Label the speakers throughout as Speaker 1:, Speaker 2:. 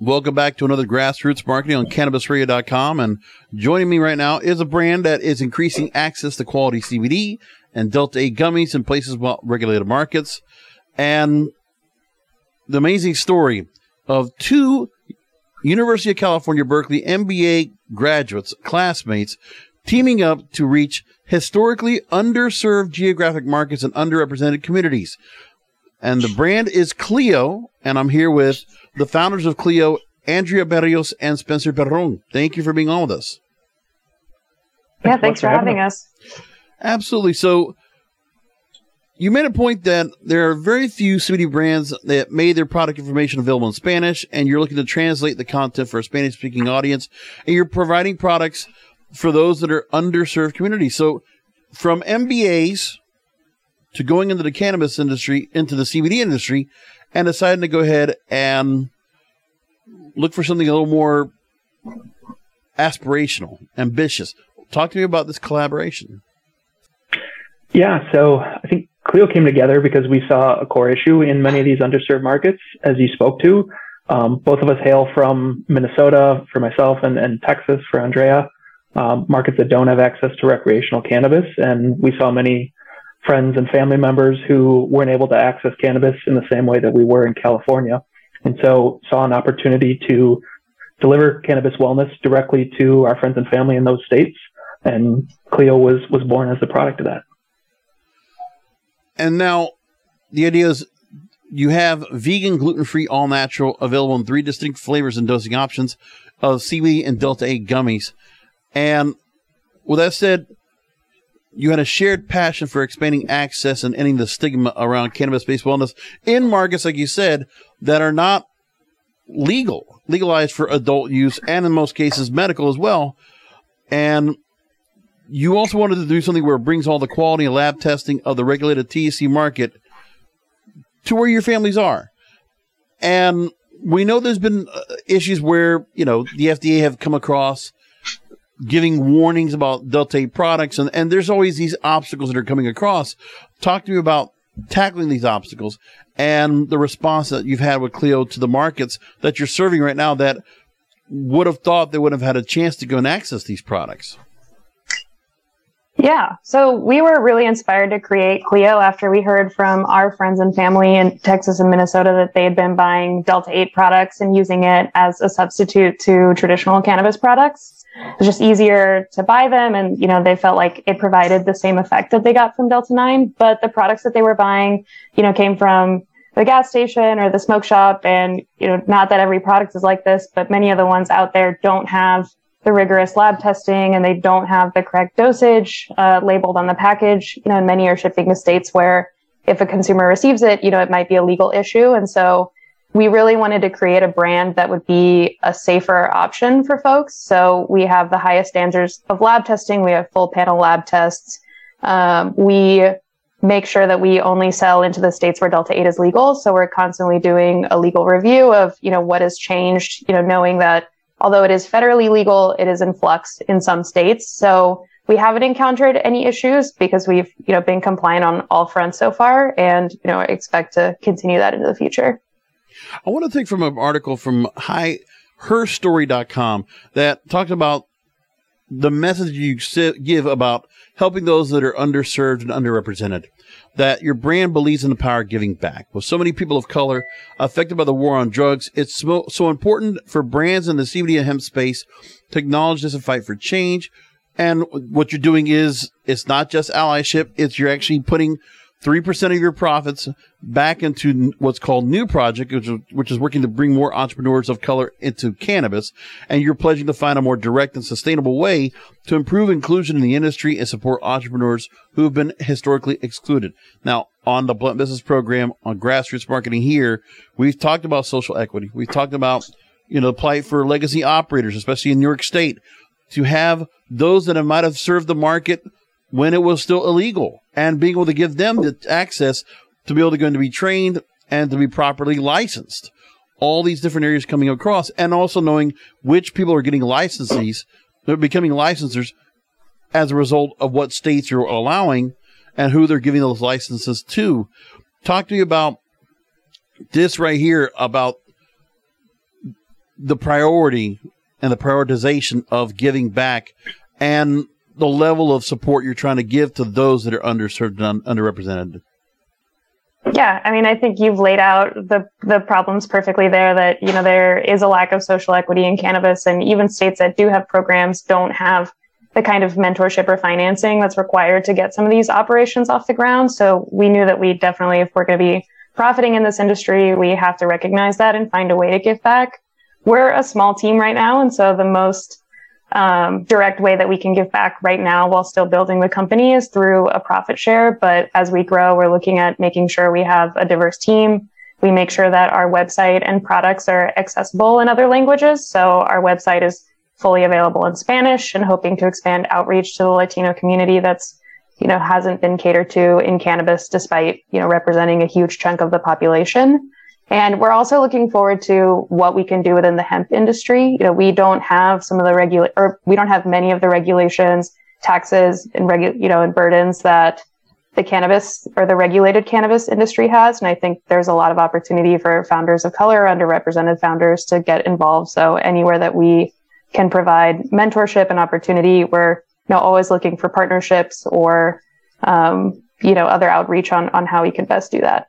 Speaker 1: Welcome back to another grassroots marketing on cannabisradio.com. And joining me right now is a brand that is increasing access to quality CBD and Delta 8 gummies in places with regulated markets. And the amazing story of two University of California, Berkeley MBA graduates, classmates, teaming up to reach historically underserved geographic markets and underrepresented communities. And the brand is Cleo, and I'm here with the founders of Cleo, Andrea Berrios and Spencer Perron. Thank you for being on with us.
Speaker 2: Yeah, thanks for having us.
Speaker 1: Absolutely. So, you made a point that there are very few CBD brands that made their product information available in Spanish, and you're looking to translate the content for a Spanish speaking audience, and you're providing products for those that are underserved communities. So, from MBAs to going into the cannabis industry, into the CBD industry, and deciding to go ahead and look for something a little more aspirational, ambitious. Talk to me about this collaboration.
Speaker 3: Yeah, so I think Cleo came together because we saw a core issue in many of these underserved markets, as you spoke to. Um, both of us hail from Minnesota for myself and, and Texas for Andrea, um, markets that don't have access to recreational cannabis. And we saw many friends and family members who weren't able to access cannabis in the same way that we were in California. And so saw an opportunity to deliver cannabis wellness directly to our friends and family in those states. And Cleo was, was born as the product of that.
Speaker 1: And now the idea is you have vegan, gluten free, all natural, available in three distinct flavors and dosing options of CBD and Delta 8 gummies. And with that said, you had a shared passion for expanding access and ending the stigma around cannabis based wellness in markets, like you said, that are not legal, legalized for adult use, and in most cases, medical as well. And you also wanted to do something where it brings all the quality and lab testing of the regulated THC market to where your families are. And we know there's been uh, issues where, you know, the FDA have come across giving warnings about Delta 8 products, and, and there's always these obstacles that are coming across. Talk to me about tackling these obstacles and the response that you've had with Cleo to the markets that you're serving right now that would have thought they would have had a chance to go and access these products.
Speaker 2: Yeah. So we were really inspired to create Cleo after we heard from our friends and family in Texas and Minnesota that they had been buying Delta 8 products and using it as a substitute to traditional cannabis products it was just easier to buy them and you know they felt like it provided the same effect that they got from delta 9 but the products that they were buying you know came from the gas station or the smoke shop. And you know not that every product is like this but many of the ones out there don't have the rigorous lab testing and they don't have the correct dosage uh, labeled on the package. You know and many are shipping to states where if a consumer receives it you know it might be a legal issue. And so we really wanted to create a brand that would be a safer option for folks. So we have the highest standards of lab testing. We have full panel lab tests. Um, we make sure that we only sell into the states where Delta 8 is legal. So we're constantly doing a legal review of, you know, what has changed, you know, knowing that although it is federally legal, it is in flux in some states. So we haven't encountered any issues because we've, you know, been compliant on all fronts so far and, you know, expect to continue that into the future.
Speaker 1: I want to take from an article from high herstory.com that talked about the message you give about helping those that are underserved and underrepresented. That your brand believes in the power of giving back. With so many people of color affected by the war on drugs, it's so, so important for brands in the CBD and hemp space to acknowledge this and fight for change. And what you're doing is, it's not just allyship, it's you're actually putting 3% of your profits back into what's called NuProject, which is, which is working to bring more entrepreneurs of color into cannabis. And you're pledging to find a more direct and sustainable way to improve inclusion in the industry and support entrepreneurs who have been historically excluded. Now, on the Blunt Business Program on grassroots marketing here, we've talked about social equity. We've talked about, you know, the plight for legacy operators, especially in New York State, to have those that might have served the market when it was still illegal and being able to give them the access to be able to go and to be trained and to be properly licensed. All these different areas coming across and also knowing which people are getting licenses, they're becoming licensors as a result of what states you're allowing and who they're giving those licenses to. Talk to me about this right here about the priority and the prioritization of giving back and the level of support you're trying to give to those that are underserved and underrepresented.
Speaker 2: Yeah, I mean, I think you've laid out the the problems perfectly there. That you know there is a lack of social equity in cannabis, and even states that do have programs don't have the kind of mentorship or financing that's required to get some of these operations off the ground. So we knew that we definitely, if we're going to be profiting in this industry, we have to recognize that and find a way to give back. We're a small team right now, and so the most um, direct way that we can give back right now while still building the company is through a profit share. But as we grow, we're looking at making sure we have a diverse team. We make sure that our website and products are accessible in other languages. So our website is fully available in Spanish and hoping to expand outreach to the Latino community that's, you know, hasn't been catered to in cannabis despite, you know, representing a huge chunk of the population. And we're also looking forward to what we can do within the hemp industry. You know, we don't have some of the regula- or we don't have many of the regulations, taxes, and regu- you know, and burdens that the cannabis or the regulated cannabis industry has. And I think there's a lot of opportunity for founders of color, underrepresented founders to get involved. So anywhere that we can provide mentorship and opportunity, we're you know always looking for partnerships or um, you know other outreach on on how we can best do that.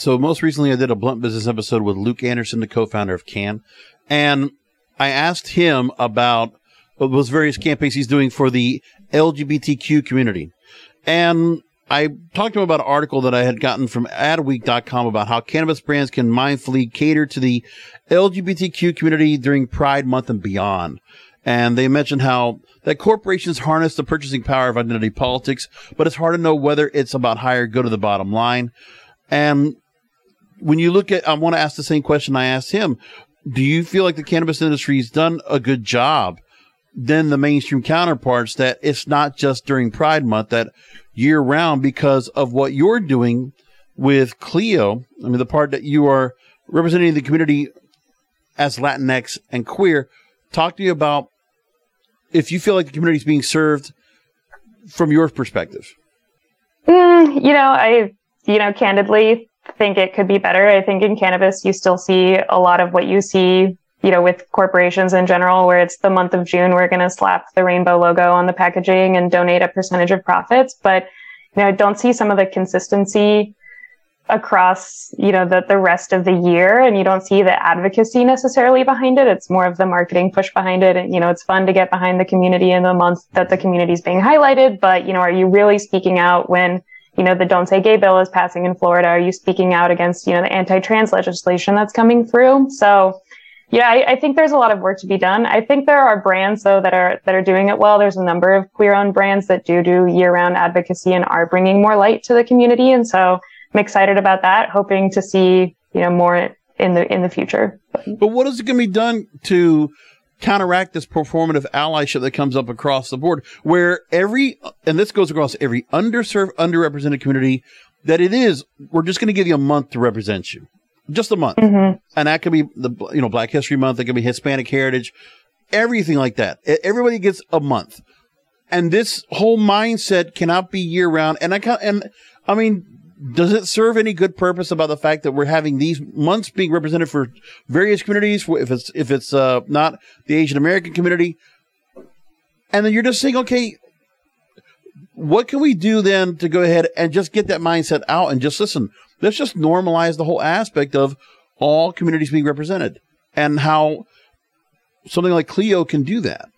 Speaker 1: So most recently, I did a blunt business episode with Luke Anderson, the co-founder of Cann, and I asked him about uh, those various campaigns he's doing for the LGBTQ community, and I talked to him about an article that I had gotten from Adweek.com about how cannabis brands can mindfully cater to the LGBTQ community during Pride Month and beyond. And they mentioned how that corporations harness the purchasing power of identity politics, but it's hard to know whether it's about higher good or the bottom line. And when you look at, I want to ask the same question I asked him. Do you feel like the cannabis industry has done a good job than the mainstream counterparts that it's not just during Pride Month, that year round because of what you're doing with Cleo? I mean, the part that you are representing the community as Latinx and queer. Talk to you about if you feel like the community is being served from your perspective.
Speaker 2: Mm, you know, I, you know, candidly think it could be better. I think in cannabis, you still see a lot of what you see, you know, with corporations in general, where it's the month of June, we're going to slap the rainbow logo on the packaging and donate a percentage of profits. But, you know, I don't see some of the consistency across you know the, the rest of the year and you don't see the advocacy necessarily behind it it's more of the marketing push behind it and you know it's fun to get behind the community in the month that the community is being highlighted but you know are you really speaking out when you know the don't say gay bill is passing in florida. Are you speaking out against you know the anti-trans legislation that's coming through? So yeah I, I think there's a lot of work to be done. I think there are brands though that are that are doing it well. There's a number of queer owned brands that do do year-round advocacy and are bringing more light to the community. And so I'm excited about that, hoping to see, you know, more in the in the future.
Speaker 1: But what is it going to be done to counteract this performative allyship that comes up across the board where every and this goes across every underserved underrepresented community that it is we're just going to give you a month to represent you. Just a month. Mm-hmm. and that could be the you know black history month it could be hispanic heritage everything like that. Everybody gets a month. And this whole mindset cannot be year round and i can't and i mean does it serve any good purpose about the fact that we're having these months being represented for various communities? If it's if it's uh, not the Asian American community, and then you're just saying, okay, what can we do then to go ahead and just get that mindset out and just listen? Let's just normalize the whole aspect of all communities being represented and how something like Cleo can do that.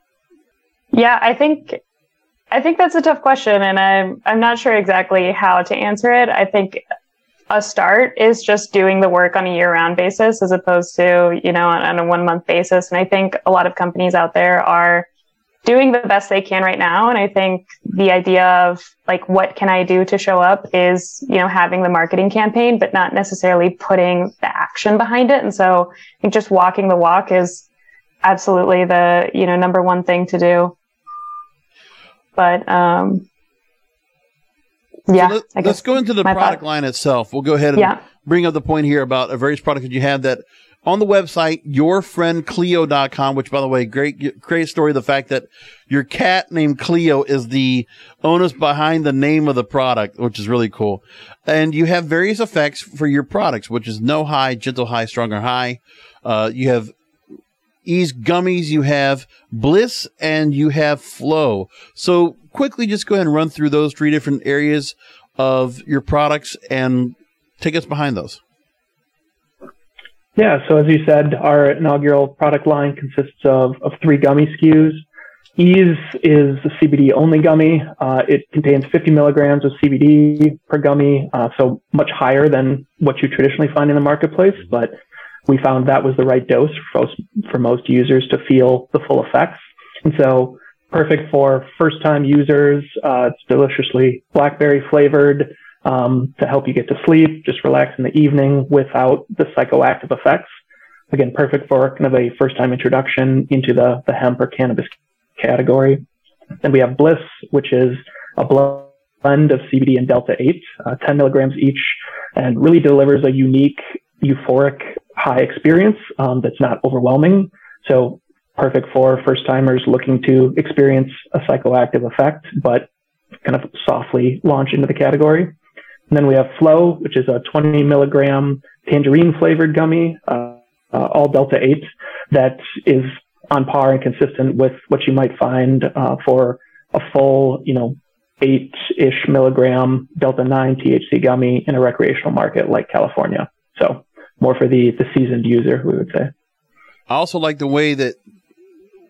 Speaker 2: Yeah, I think I think that's a tough question, and I'm I'm not sure exactly how to answer it. I think a start is just doing the work on a year-round basis as opposed to you know on, on a one-month basis. And I think a lot of companies out there are doing the best they can right now. And I think the idea of like what can I do to show up is you know having the marketing campaign, but not necessarily putting the action behind it. And so I think just walking the walk is absolutely the you know number one thing to do. But um, yeah,
Speaker 1: so let, us go into the product thought. line itself. We'll go ahead and yeah. bring up the point here about a various product that you have that on the website, yourfriendcleo.com, which by the way, great, great story. The fact that your cat named Cleo is the onus behind the name of the product, which is really cool. And you have various effects for your products, which is no high, gentle high, stronger high. Uh, you have Ease gummies, you have Bliss, and you have Flow. So quickly, just go ahead and run through those three different areas of your products and take us behind those.
Speaker 3: Yeah, so as you said, our inaugural product line consists of, of three gummy SKUs. Ease is a CBD only gummy. Uh, it contains 50 milligrams of CBD per gummy, uh, so much higher than what you traditionally find in the marketplace, but we found that was the right dose for most, for most users to feel the full effects. And so perfect for first time users. Uh, it's deliciously blackberry flavored um, to help you get to sleep, just relax in the evening without the psychoactive effects. Again, perfect for kind of a first time introduction into the, the hemp or cannabis category. Then we have Bliss, which is a blend of CBD and Delta 8, uh, 10 milligrams each, and really delivers a unique euphoric high experience um, that's not overwhelming. So perfect for first timers looking to experience a psychoactive effect, but kind of softly launch into the category. And then we have Flow, which is a 20 milligram tangerine flavored gummy, uh, uh, all Delta 8 that is on par and consistent with what you might find uh, for a full, you know, eight ish milligram Delta 9 THC gummy in a recreational market like California. So more for the the seasoned user, we would say.
Speaker 1: I also like the way that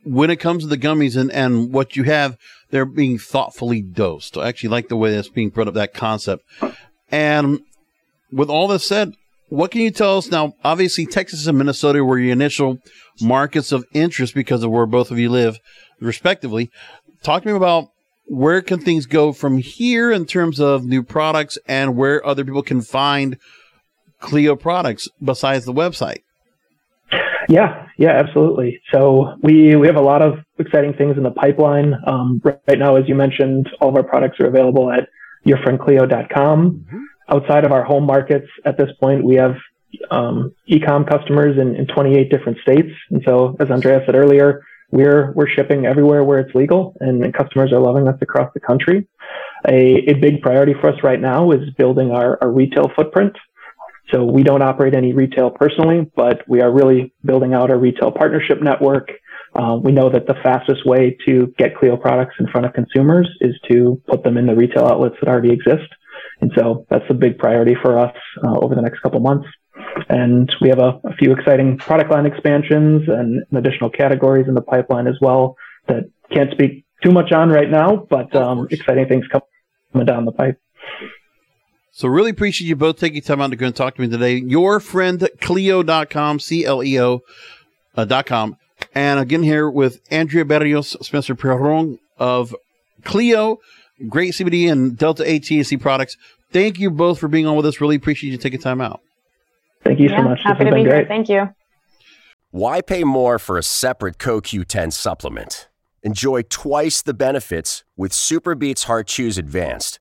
Speaker 1: when it comes to the gummies and, and what you have, they're being thoughtfully dosed. I actually like the way that's being brought up, that concept. And with all this said, what can you tell us now? Obviously, Texas and Minnesota were your initial markets of interest because of where both of you live, respectively. Talk to me about where can things go from here in terms of new products and where other people can find Cleo products besides the website?
Speaker 3: Yeah, yeah, absolutely. So we we have a lot of exciting things in the pipeline. Um, right now, as you mentioned, all of our products are available at yourfriendcleo.com. Mm-hmm. Outside of our home markets, at this point, we have um, e-com customers in, in 28 different states. And so, as Andrea said earlier, we're we're shipping everywhere where it's legal, and, and customers are loving us across the country. a, a big priority for us right now is building our, our retail footprint. So we don't operate any retail personally, but we are really building out our retail partnership network. Uh, we know that the fastest way to get Cleo products in front of consumers is to put them in the retail outlets that already exist. And so that's a big priority for us uh, over the next couple months. And we have a, a, few exciting product line expansions and additional categories in the pipeline as well that can't speak too much on right now, but um, exciting things coming down the pipe.
Speaker 1: So really appreciate you both taking time out to go and talk to me today. Your friend Cleo.com, C-L-E-O uh, dot com. And again here with Andrea Berrios, Spencer Perron of Cleo, great CBD and Delta 8 THC products. Thank you both for being on with us. Really appreciate you taking time out.
Speaker 3: Thank you yeah, so much.
Speaker 2: Happy to be great. here. Thank you.
Speaker 4: Why pay more for a separate CoQ10 supplement? Enjoy twice the benefits with SuperBeets Heart Chews Advanced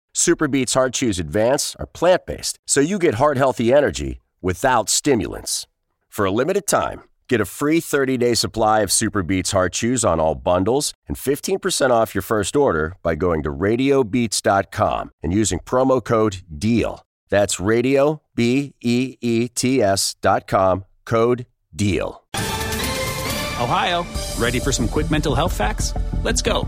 Speaker 4: SuperBeets Heart Chews Advance are plant based, so you get heart healthy energy without stimulants. For a limited time, get a free 30 day supply of SuperBeets Heart Chews on all bundles and 15% off your first order by going to radiobeets.com and using promo code DEAL. That's radio, B E E T S dot com, code DEAL.
Speaker 5: Ohio, ready for some quick mental health facts? Let's go.